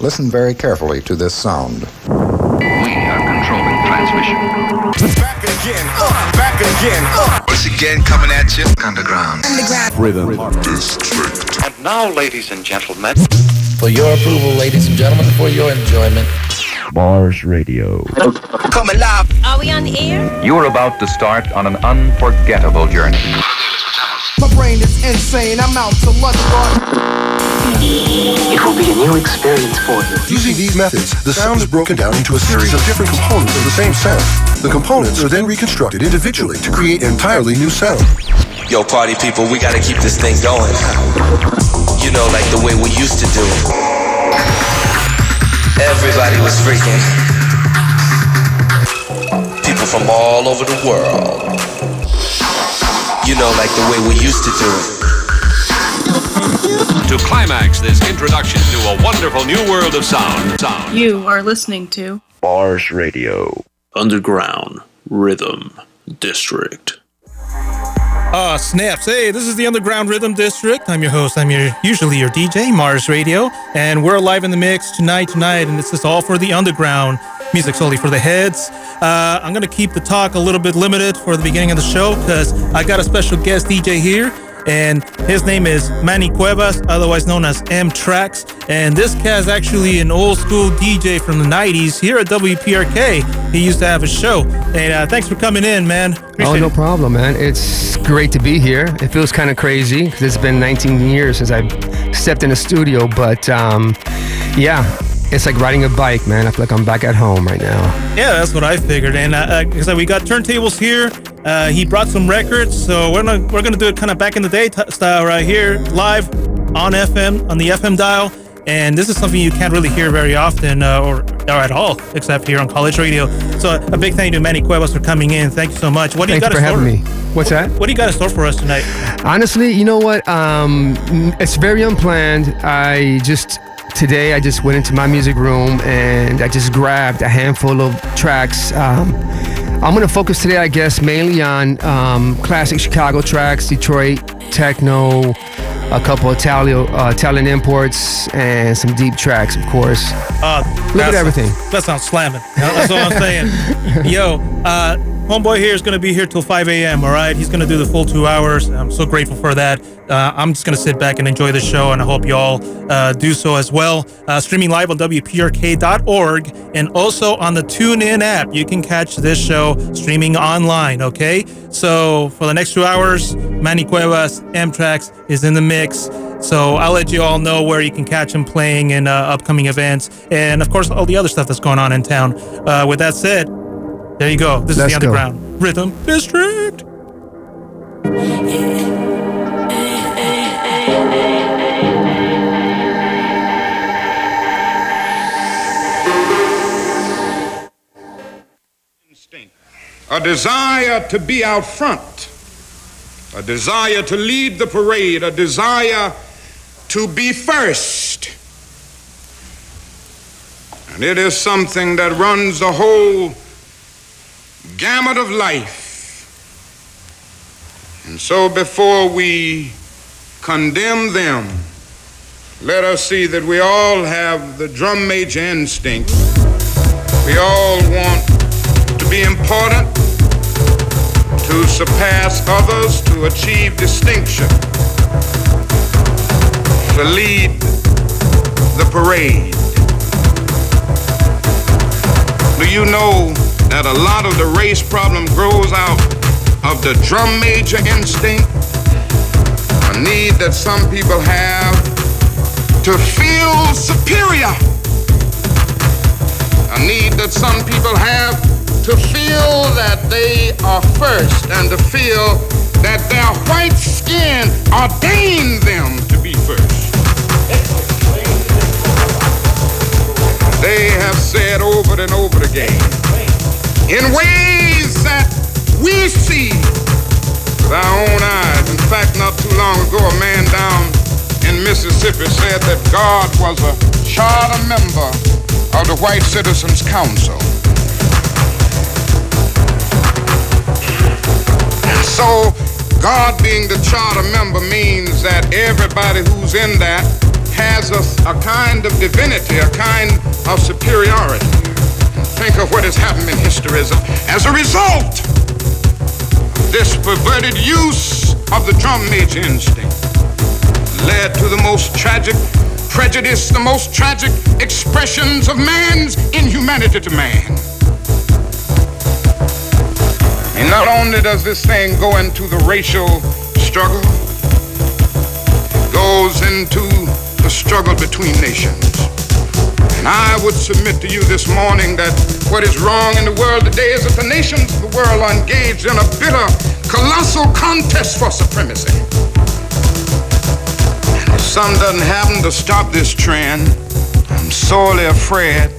Listen very carefully to this sound. We are controlling transmission. Back again, uh, back again, uh. Once again, coming at you. Underground. Underground. Rhythm. Rhythm. District. And now, ladies and gentlemen, For your approval, ladies and gentlemen, for your enjoyment. Mars Radio. Coming live. Are we on the air? You are about to start on an unforgettable journey. My brain is insane. I'm out to lunch It will be a new experience for you. Using these methods, the sound is broken down into a series of different components of the same sound. The components are then reconstructed individually to create entirely new sound. Yo, party people, we gotta keep this thing going. You know, like the way we used to do it. Everybody was freaking. People from all over the world. You know, like the way we used to do it. To climax this introduction to a wonderful new world of sound. Sound. You are listening to Mars Radio. Underground Rhythm District. Ah, snaps. Hey, this is the Underground Rhythm District. I'm your host. I'm your usually your DJ, Mars Radio, and we're live in the mix tonight, tonight, and this is all for the underground. Music's only for the heads. Uh, I'm gonna keep the talk a little bit limited for the beginning of the show because I got a special guest DJ here, and his name is Manny Cuevas, otherwise known as M-TRAXXX. And this guy's actually an old school DJ from the 90s here at WPRK. He used to have a show. And uh, thanks for coming in, man. Appreciate oh, no it. problem, man. It's great to be here. It feels kind of crazy because it's been 19 years since I stepped in the studio, but um, yeah, it's like riding a bike, man. I feel like I'm back at home right now. Yeah, that's what I figured. And uh, uh, so we got turntables here. Uh, he brought some records, so we're gonna we're gonna do it kind of back in the day t- style right here, live on FM on the FM dial. And this is something you can't really hear very often, uh, or or at all, except here on college radio. So a big thank you to Manny Cuevas for coming in. Thank you so much. What do you Thanks got for having me. What's that? What do you got in store for us tonight? Honestly, you know what? Um, it's very unplanned. I just today I just went into my music room and I just grabbed a handful of tracks. Um, I'm gonna focus today, I guess, mainly on um, classic Chicago tracks, Detroit techno, a couple of Italian, uh, Italian imports, and some deep tracks, of course. Uh, Look at everything. That sounds slamming. That's what I'm saying. Yo, uh, homeboy here is going to be here till 5 a.m. All right, he's going to do the full two hours. I'm so grateful for that. Uh, I'm just going to sit back and enjoy the show, and I hope y'all uh, do so as well. Uh, streaming live on WPRK.org and also on the TuneIn app. You can catch this show streaming online. Okay, so for the next two hours, Manny Cuevas, M-TRAXXX is in the mix. So I'll let you all know where you can catch him playing in uh, upcoming events, and of course all the other stuff that's going on in town. Uh, with that said, there you go. This Let's is the go. Underground Rhythm District. Instinct. a desire to be out front, a desire to lead the parade, a desire to be first. And it is something that runs the whole gamut of life. And so before we condemn them, let us see that we all have the drum major instinct. We all want to be important, to surpass others, to achieve distinction, to lead the parade. Do you know that a lot of the race problem grows out of the drum major instinct? A need that some people have to feel superior. A need that some people have to feel that they are first and to feel that their white skin ordained them to be first. They have said over and over again, in ways that we see with our own eyes. In fact, not too long ago, a man down in Mississippi said that God was a charter member of the White Citizens Council. And so, God being the charter member means that everybody who's in that has a, a kind of divinity, a kind of superiority. Think of what has happened in history as a, result of this perverted use of the drum major instinct led to the most tragic prejudice, the most tragic expressions of man's inhumanity to man. And not only does this thing go into the racial struggle, goes into the struggle between nations. And I would submit to you this morning that what is wrong in the world today is that the nations of the world are engaged in a bitter, colossal contest for supremacy. And if some doesn't happen to stop this trend, I'm sorely afraid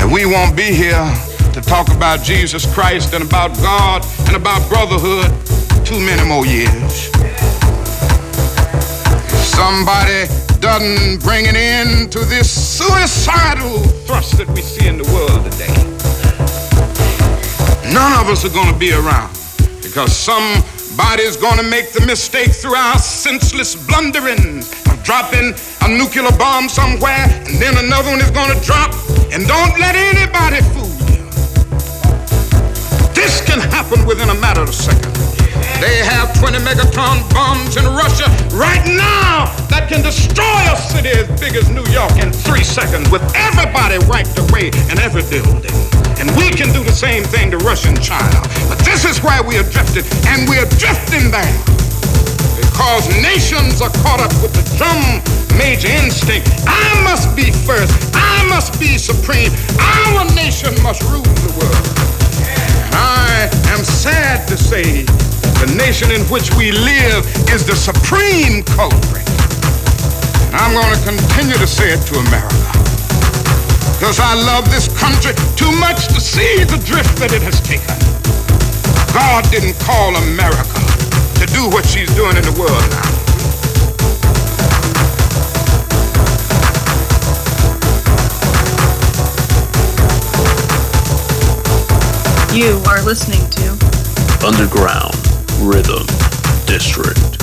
that we won't be here to talk about Jesus Christ and about God and about brotherhood too many more years. Somebody doesn't bring an end to this suicidal thrust that we see in the world today, none of us are going to be around because somebody's going to make the mistake through our senseless blundering of dropping a nuclear bomb somewhere and then another one is going to drop. And don't let anybody fool you. This can happen within a matter of seconds. They have 20 megaton bombs in Russia right now that can destroy a city as big as New York in three seconds with everybody wiped away in every building. And we can do the same thing to Russia and China. But this is where we are drifted, and we are drifting there because nations are caught up with the drum major instinct. I must be first. I must be supreme. Our nation must rule the world. I am sad to say the nation in which we live is the supreme culprit. And I'm going to continue to say it to America. Because I love this country too much to see the drift that it has taken. God didn't call America to do what she's doing in the world now. You are listening to Underground Rhythm District.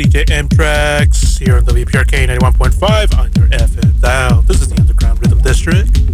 DJ M-TRAXXX, here on WPRK 91.5 on your FM dial. This is the Underground Rhythm District.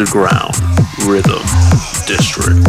Underground Rhythm District.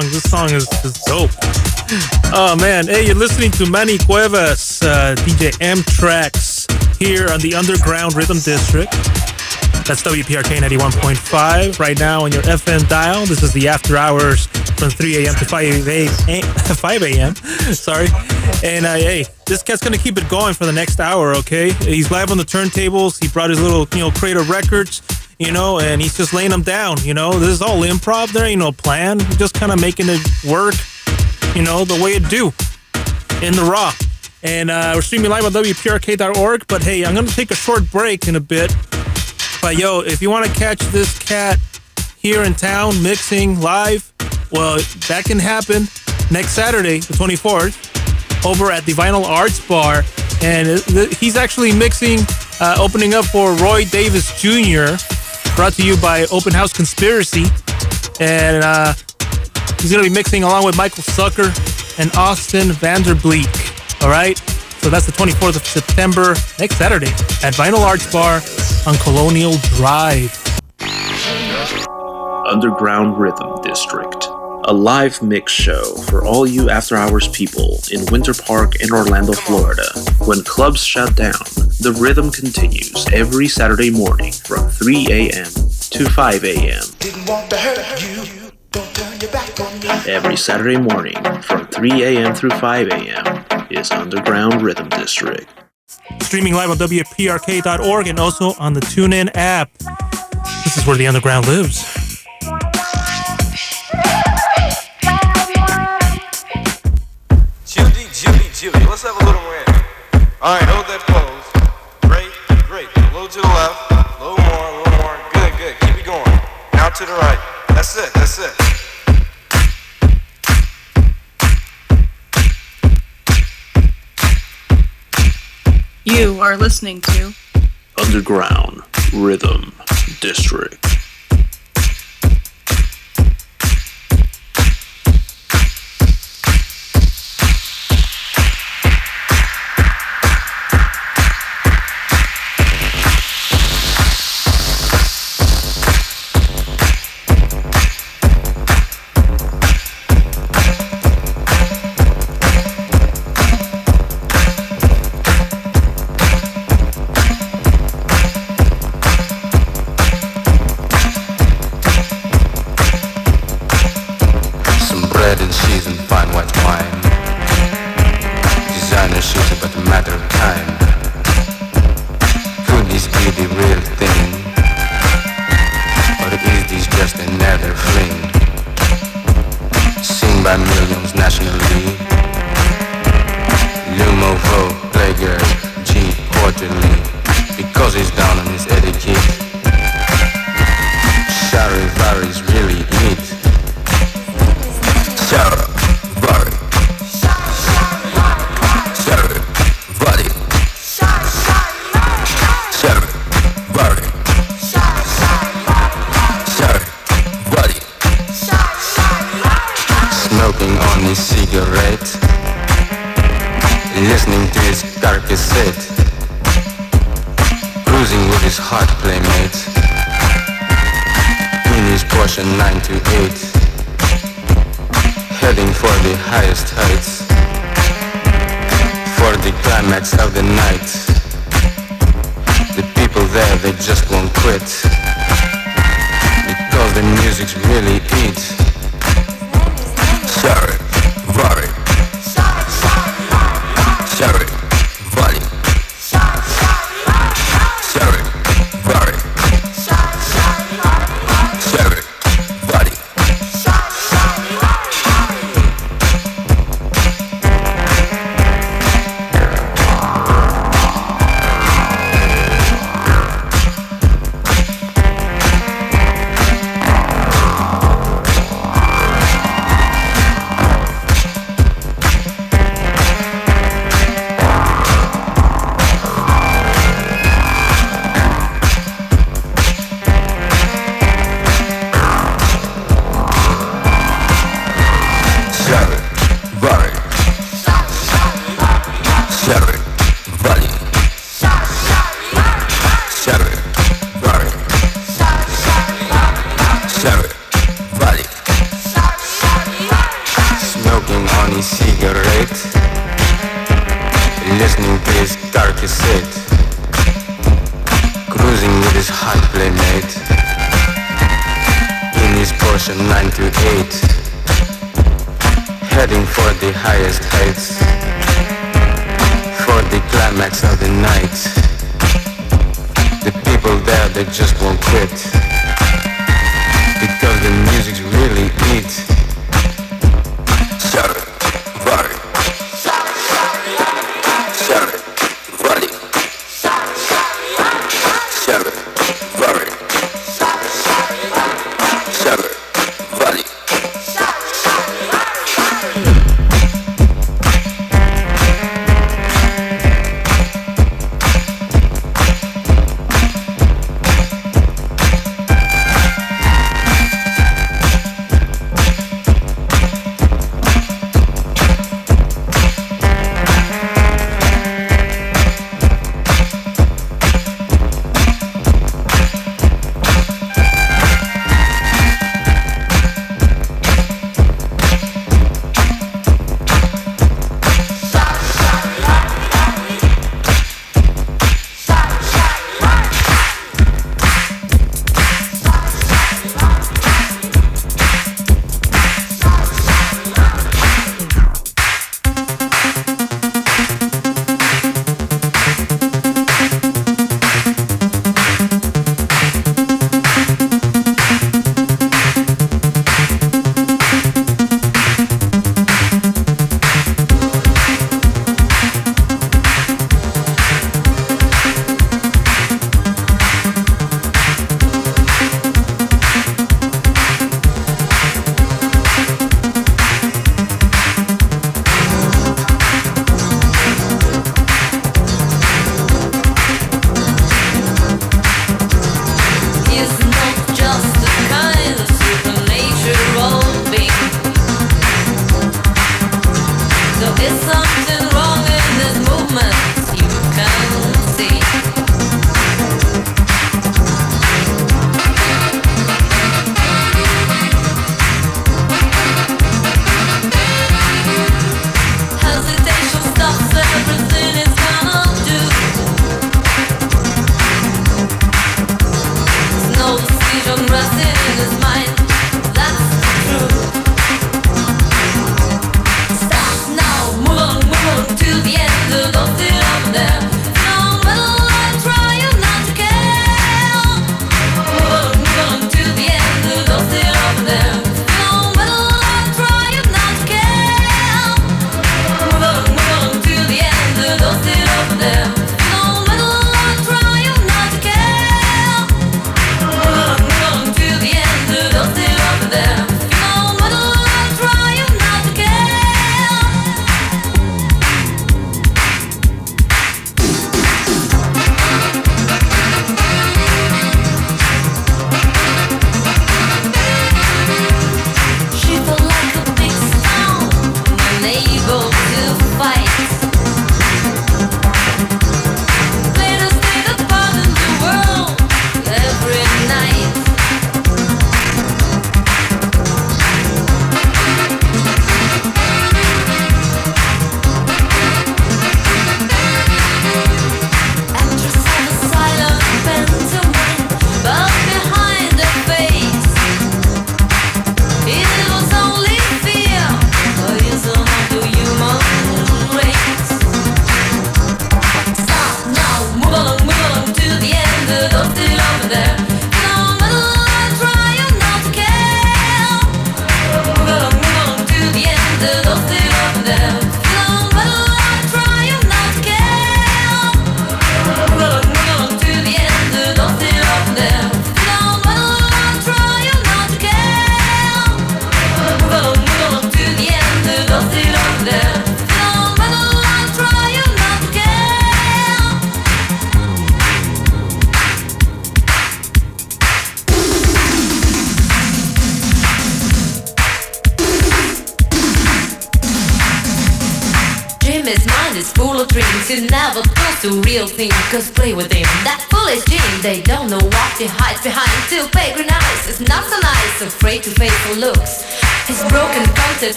Song. This song is, is dope. Oh man, hey, you're listening to Manny Cuevas, uh, DJ M-TRAXXX here on the Underground Rhythm District. That's WPRK 91.5 right now on your FM dial. This is the after hours from 3 a.m. to 5 a.m. 5 a.m. Sorry. And uh, hey, this cat's gonna keep it going for the next hour. Okay, he's live on the turntables. He brought his little, you know, crate of records, you know, and he's just laying them down. You know, this is all improv. There ain't no plan. Just kind of making it work. You know, the way it do in the raw. And uh, we're streaming live on WPRK.org. But hey, I'm gonna take a short break in a bit. But yo, if you want to catch this cat here in town mixing live, well, that can happen next Saturday, the 24th, over at the Vinyl Arts Bar. And he's actually mixing, uh, opening up for Roy Davis Jr., brought to you by Open House Conspiracy. And uh, he's going to be mixing along with Michael Sucker and Austin Vanderbleek. All right? So that's the 24th of September, next Saturday, at Vinyl Arts Bar on Colonial Drive. Underground Rhythm District, a live mix show for all you after hours people in Winter Park in Orlando, Florida. When clubs shut down, the rhythm continues every Saturday morning from 3 a.m. to 5 a.m. Every Saturday morning from 3 a.m. through 5 a.m. is Underground Rhythm District. Streaming live on WPRK.org and also on the TuneIn app. This is where the underground lives. Let's have a little more in. All right, hold that pose. Great, great. A little to the left, a little more, a little more. Good, good. Keep it going. Now to the right. That's it, that's it. You are listening to Underground Rhythm District.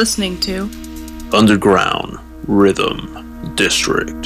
Listening to Underground Rhythm District.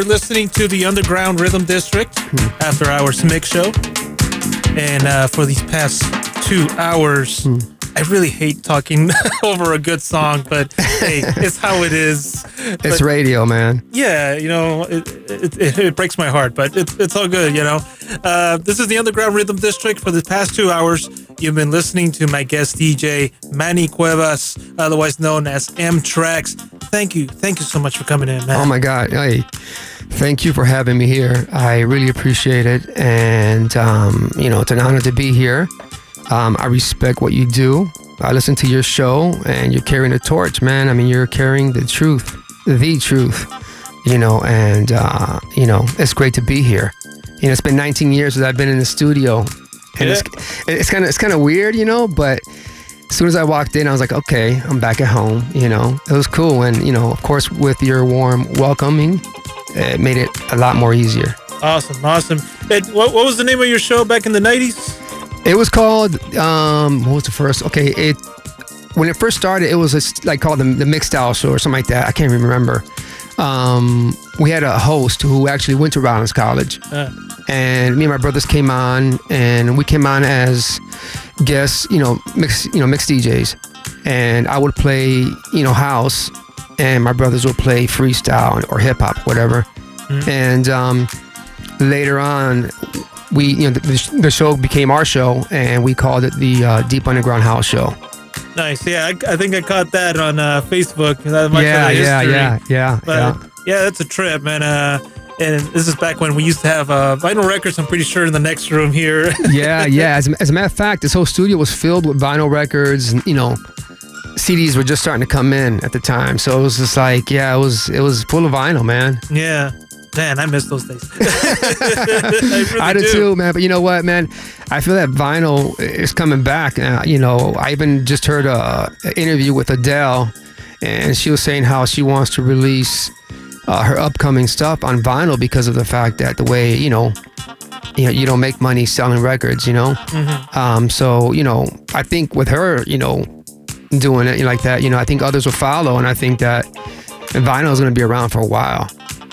You're listening to the Underground Rhythm District After Hours Mix Show. And uh, for these past two hours, I really hate talking over a good song, but hey, it's how it is. It's But- radio, man. yeah, you know, it, it, it, breaks my heart, but it, it's all good, you know. Uh, this is the Underground Rhythm District. For the past two hours, you've been listening to my guest DJ, Manny Cuevas, otherwise known as M-TRAXXX. Thank you. Thank you so much for coming in, man. Oh my God! Hey, thank you for having me here. I really appreciate it, and um, you know, it's an honor to be here. Um, I respect what you do. I listen to your show, and you're carrying the torch, man. I mean, you're carrying the truth, the truth. You know, and uh, you know, it's great to be here. You know, it's been 19 years that I've been in the studio, and it's it's kind of it's kind of weird, you know, but as soon as I walked in, I was like, okay, I'm back at home. You know, it was cool. And, you know, of course, with your warm welcoming, it made it a lot more easier. Awesome, awesome. It, what, what was the name of your show back in the 90s? It was called, um, what was the first? Okay, it, when it first started, it was a like called the, the Mixed Style Show or something like that. I can't even remember. Um, we had a host who actually went to Rollins College. Uh, and me and my brothers came on and we came on as guests you know mixed you know mixed djs and i would play you know house and my brothers would play freestyle or hip-hop whatever and um, later on we you know the, the show became our show and we called it the uh, deep underground house show nice. Yeah, I, I think I caught that on uh, Facebook. That yeah yeah yeah yeah But yeah yeah, that's a trip, man. Uh, and this is back when we used to have uh, vinyl records. I'm pretty sure in the next room here. yeah, yeah. As, as a matter of fact, this whole studio was filled with vinyl records, and you know, CDs were just starting to come in at the time. So it was just like, yeah, it was it was full of vinyl, man. yeah, man, I miss those days. I, really I do do. too, man. But you know what, man? I feel that vinyl is coming back. Uh, you know, I even just heard a, a interview with Adele, and she was saying how she wants to release uh, her upcoming stuff on vinyl because of the fact that the way you know, you know, you don't make money selling records. You know, Mhm. um, so you know, I think with her, you know, doing it like that, you know, I think others will follow, and I think that vinyl is going to be around for a while.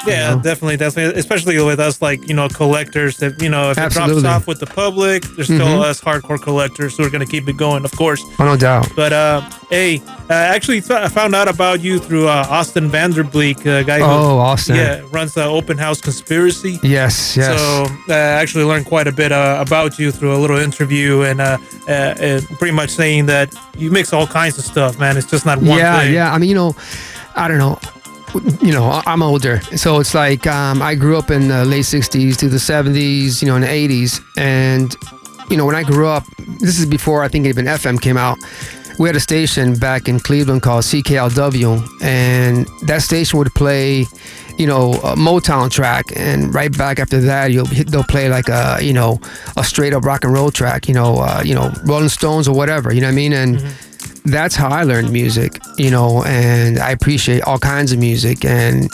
Yeah, definitely, definitely. Especially with us, like you know, collectors. That you know, if it drops off with the public, there's still Mhm. us hardcore collectors who are going to keep it going, of course. Oh, no doubt. But uh, hey, uh, actually, th- I found out about you through uh, Austin Vanderbleek, a guy who Oh, Austin. yeah runs the Open House Conspiracy. Yes, yes. So uh, I actually learned quite a bit uh, about you through a little interview, and uh, uh, uh, pretty much saying that you mix all kinds of stuff, man. It's just not one yeah, thing. yeah. I mean, you know, I don't know. You know, I'm older, so it's like um, I grew up in the late '60s to the '70s, you know, in the '80s, and you know, when I grew up, this is before I think even FM came out. We had a station back in Cleveland called CKLW, and that station would play, you know, a Motown track, and right back after that, you'll hit, they'll play like a, you know, a straight up rock and roll track, you know, uh, you know, Rolling Stones or whatever, you know what I mean? And that's how I learned music, you know, and I appreciate all kinds of music. And,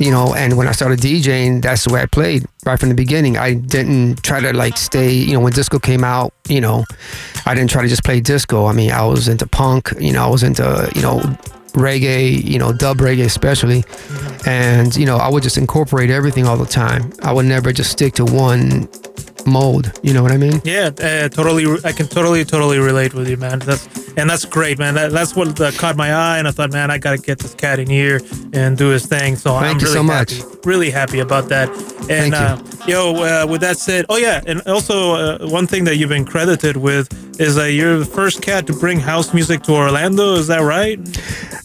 you know, and when I started DJing, that's the way I played right from the beginning. I didn't try to like stay, you know, when disco came out, you know, I didn't try to just play disco. I mean, I was into punk, you know, I was into, you know, reggae, you know, dub reggae especially. And, you know, I would just incorporate everything all the time. I would never just stick to one mold. You know what I mean? Yeah, uh, totally. I can totally, totally relate with you, man. That's and that's great, man. That, that's what uh, caught my eye, and I thought, man, I gotta get this cat in here and do his thing. So Thank I'm you really so much. happy, really happy about that. And Thank you. uh, yo, uh, with that said, oh yeah, and also uh, one thing that you've been credited with is that you're the first cat to bring house music to Orlando. Is that right?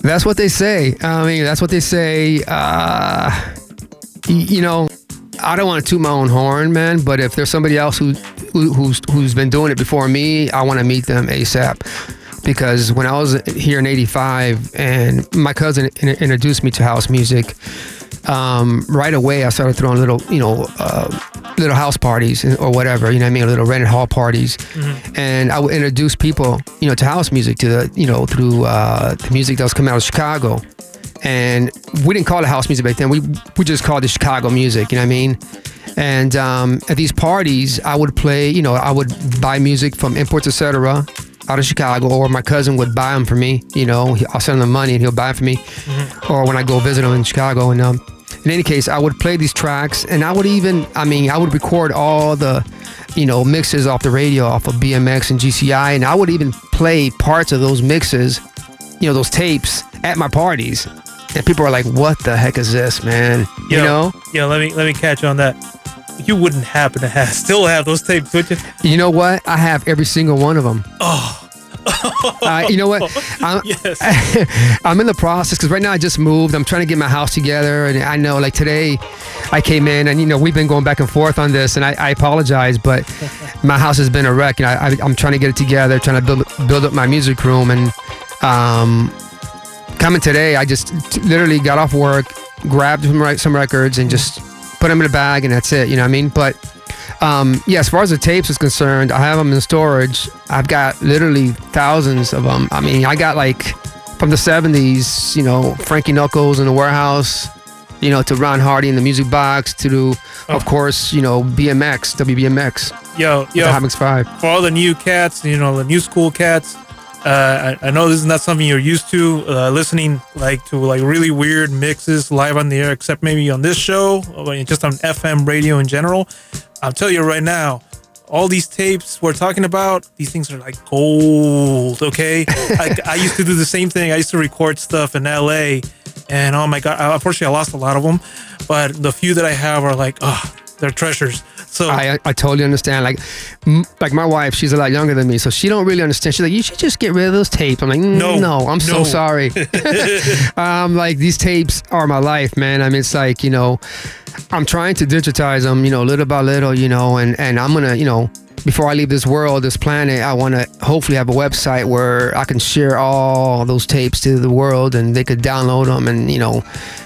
That's what they say. I mean, that's what they say. Uh, y- you know, I don't want to toot my own horn, man. But if there's somebody else who, who who's who's been doing it before me, I want to meet them asap. Because when I was here in '85, and my cousin in- introduced me to house music, um, right away I started throwing little, you know, uh, little house parties or whatever. You know what I mean? Little rented hall parties and I would introduce people, you know, to house music, to the, you know, through uh, the music that was coming out of Chicago. And we didn't call it house music back then. We we just called it Chicago music. You know what I mean? And um, at these parties, I would play. You know, I would buy music from Imports Etc. out of Chicago, or my cousin would buy them for me. You know, I'll send him the money and he'll buy it for me. Or when I go visit him in Chicago, and um, in any case, I would play these tracks, and I would even, I mean, I would record all the, you know, mixes off the radio, off of BMX and GCI, and I would even play parts of those mixes, you know, those tapes at my parties, and people are like, "What the heck is this, man?" You Yo, know. Yeah, let me let me catch on that. You wouldn't happen to have still have those tapes, would you? You know what? I have every single one of them. Oh. Uh, you know what? I'm, I'm in the process because right now I just moved. I'm trying to get my house together, and I know like today, I came in and you know we've been going back and forth on this, and I, I apologize, but my house has been a wreck, and I, I, I'm trying to get it together, trying to build build up my music room, and um, coming today, I just t- literally got off work, grabbed some, rec- some records, and just put them in a bag, and that's it. You know what I mean? But um, yeah, as far as the tapes is concerned, I have them in storage. I've got literally thousands of them. I mean, I got like from the 70s, you know, Frankie Knuckles in the warehouse, you know, to Ron Hardy in the music box, to, of course, you know, BMX, WBMX. Yo, yo, the Hot Mix 5. for all the new cats, you know, the new school cats. Uh, I, I know this is not something you're used to uh, listening like to like really weird mixes live on the air, except maybe on this show, or just on FM radio in general. I'll tell you right now, all these tapes we're talking about, these things are like gold. Okay, I, I used to do the same thing. I used to record stuff in LA, and oh my god, unfortunately, I lost a lot of them. But the few that I have are like, oh, they're treasures. So I, I totally understand. Like, m- like my wife, she's a lot younger than me, so she don't really understand. She's like, you should just get rid of those tapes. I'm like, "Mm, No, no, I'm so no." sorry. um, like these tapes are my life, man. I mean, it's like you know, I'm trying to digitize them, you know, little by little, you know, and and I'm gonna, you know, before I leave this world, this planet, I want to hopefully have a website where I can share all those tapes to the world, and they could download them, and you know,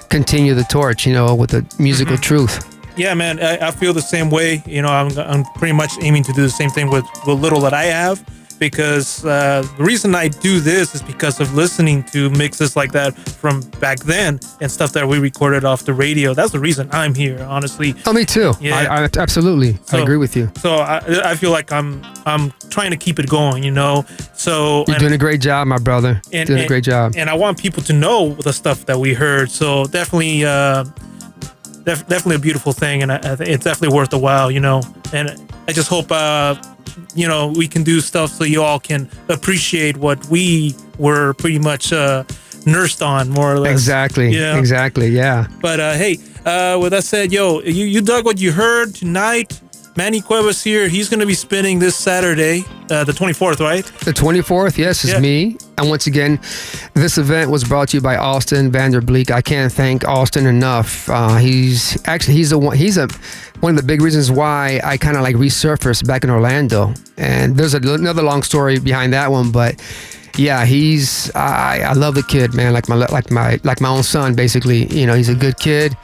continue the torch, you know, with the musical truth. Yeah, man, I, I feel the same way. You know, I'm, I'm pretty much aiming to do the same thing with the little that I have because uh, the reason I do this is because of listening to mixes like that from back then and stuff that we recorded off the radio. That's the reason I'm here, honestly. Oh, me too. Yeah. I, I absolutely, I agree with you. So I, I feel like I'm I'm trying to keep it going, you know. So You're and- doing a great job, my brother. and, doing a great job. And I want people to know the stuff that we heard. So definitely, uh, def- definitely a beautiful thing, and I, I it's definitely worth a while, you know. And I just hope, uh, you know, we can do stuff so you all can appreciate what we were pretty much uh, nursed on, more or less. Exactly. Yeah. Exactly. Yeah. But uh, hey, uh, with that said, yo, you, you dug what you heard tonight. Manny Cuevas here. He's going to be spinning this Saturday, uh, the 24th, right? The 24th, yes, is Yeah. me. And once again, this event was brought to you by Austin Vanderbleek. I can't thank Austin enough. Uh, he's actually he's the one. He's a one of the big reasons why I kind of like resurfaced back in Orlando. And there's a, another long story behind that one, but yeah, he's I, I love the kid, man. Like my like my like my own son, basically. You know, he's a good kid.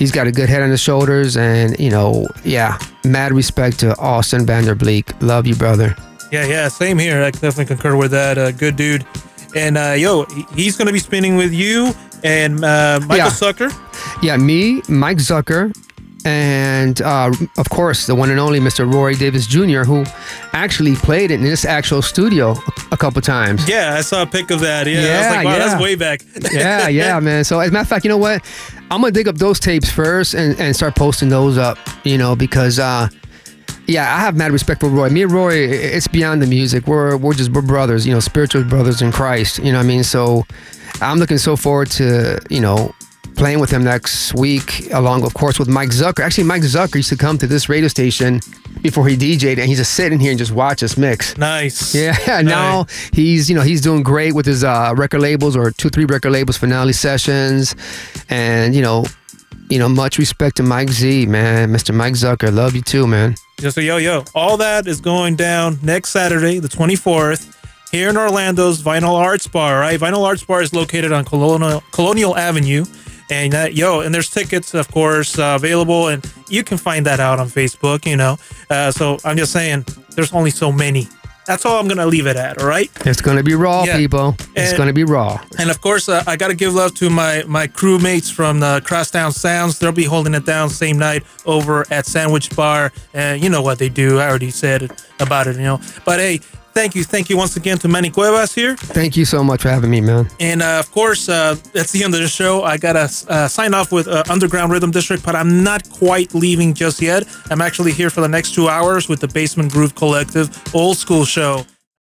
He's got a good head on his shoulders, and you know, yeah, mad respect to Austin Vanderbleek. Love you, brother. Yeah, yeah, same here. I definitely concur with that. Uh, good dude. And uh, yo, he's going to be spinning with you and uh, Michael Yeah. Zucker. Yeah, me, Mike Zucker, and uh, of course the one and only Mr. Roy Davis Jr., who actually played it in this actual studio a couple times. Yeah, I saw a pic of that. Yeah, I was Yeah, like, wow, yeah. that's way back. yeah, yeah, man. So as a matter of fact, you know what? I'm gonna dig up those tapes first and, and start posting those up. You know, because uh, yeah, I have mad respect for Roy. Me and Roy, it's beyond the music. We're we're just we're brothers. You know, spiritual brothers in Christ. You know what I mean? So I'm looking so forward to you know playing with him next week, along of course with Mike Zucker. Actually, Mike Zucker used to come to this radio station before he DJ'd, and he's just sitting here and just watch us mix. Nice. Yeah, now he's you know he's doing great with his uh, record labels or two three record labels, Finale Sessions, and you know, you know much respect to Mike Z, man, Mr. Mike Zucker, love you too, man. Just so yo, yo, all that is going down next Saturday, the 24th, here in Orlando's Vinyl Arts Bar, right? Vinyl Arts Bar is located on Colonial, Colonial Avenue. And that, yo, and there's tickets, of course, uh, available, and you can find that out on Facebook, you know. Uh, so I'm just saying, there's only so many. That's all I'm gonna leave it at. All right. It's gonna be raw, Yeah. people. It's And- gonna be raw. And of course, uh, I got to give love to my my crewmates from the Crosstown Sounds. They'll be holding it down same night over at Sandwich Bar, and you know what they do. I already said about it, you know. But hey, Thank you, thank you once again to Manny Cuevas here. Thank you so much for having me, man. And uh, of course, uh, that's the end of the show. I gotta uh, sign off with uh, Underground Rhythm District, but I'm not quite leaving just yet. I'm actually here for the next two hours with the Basement Groove Collective Old School Show.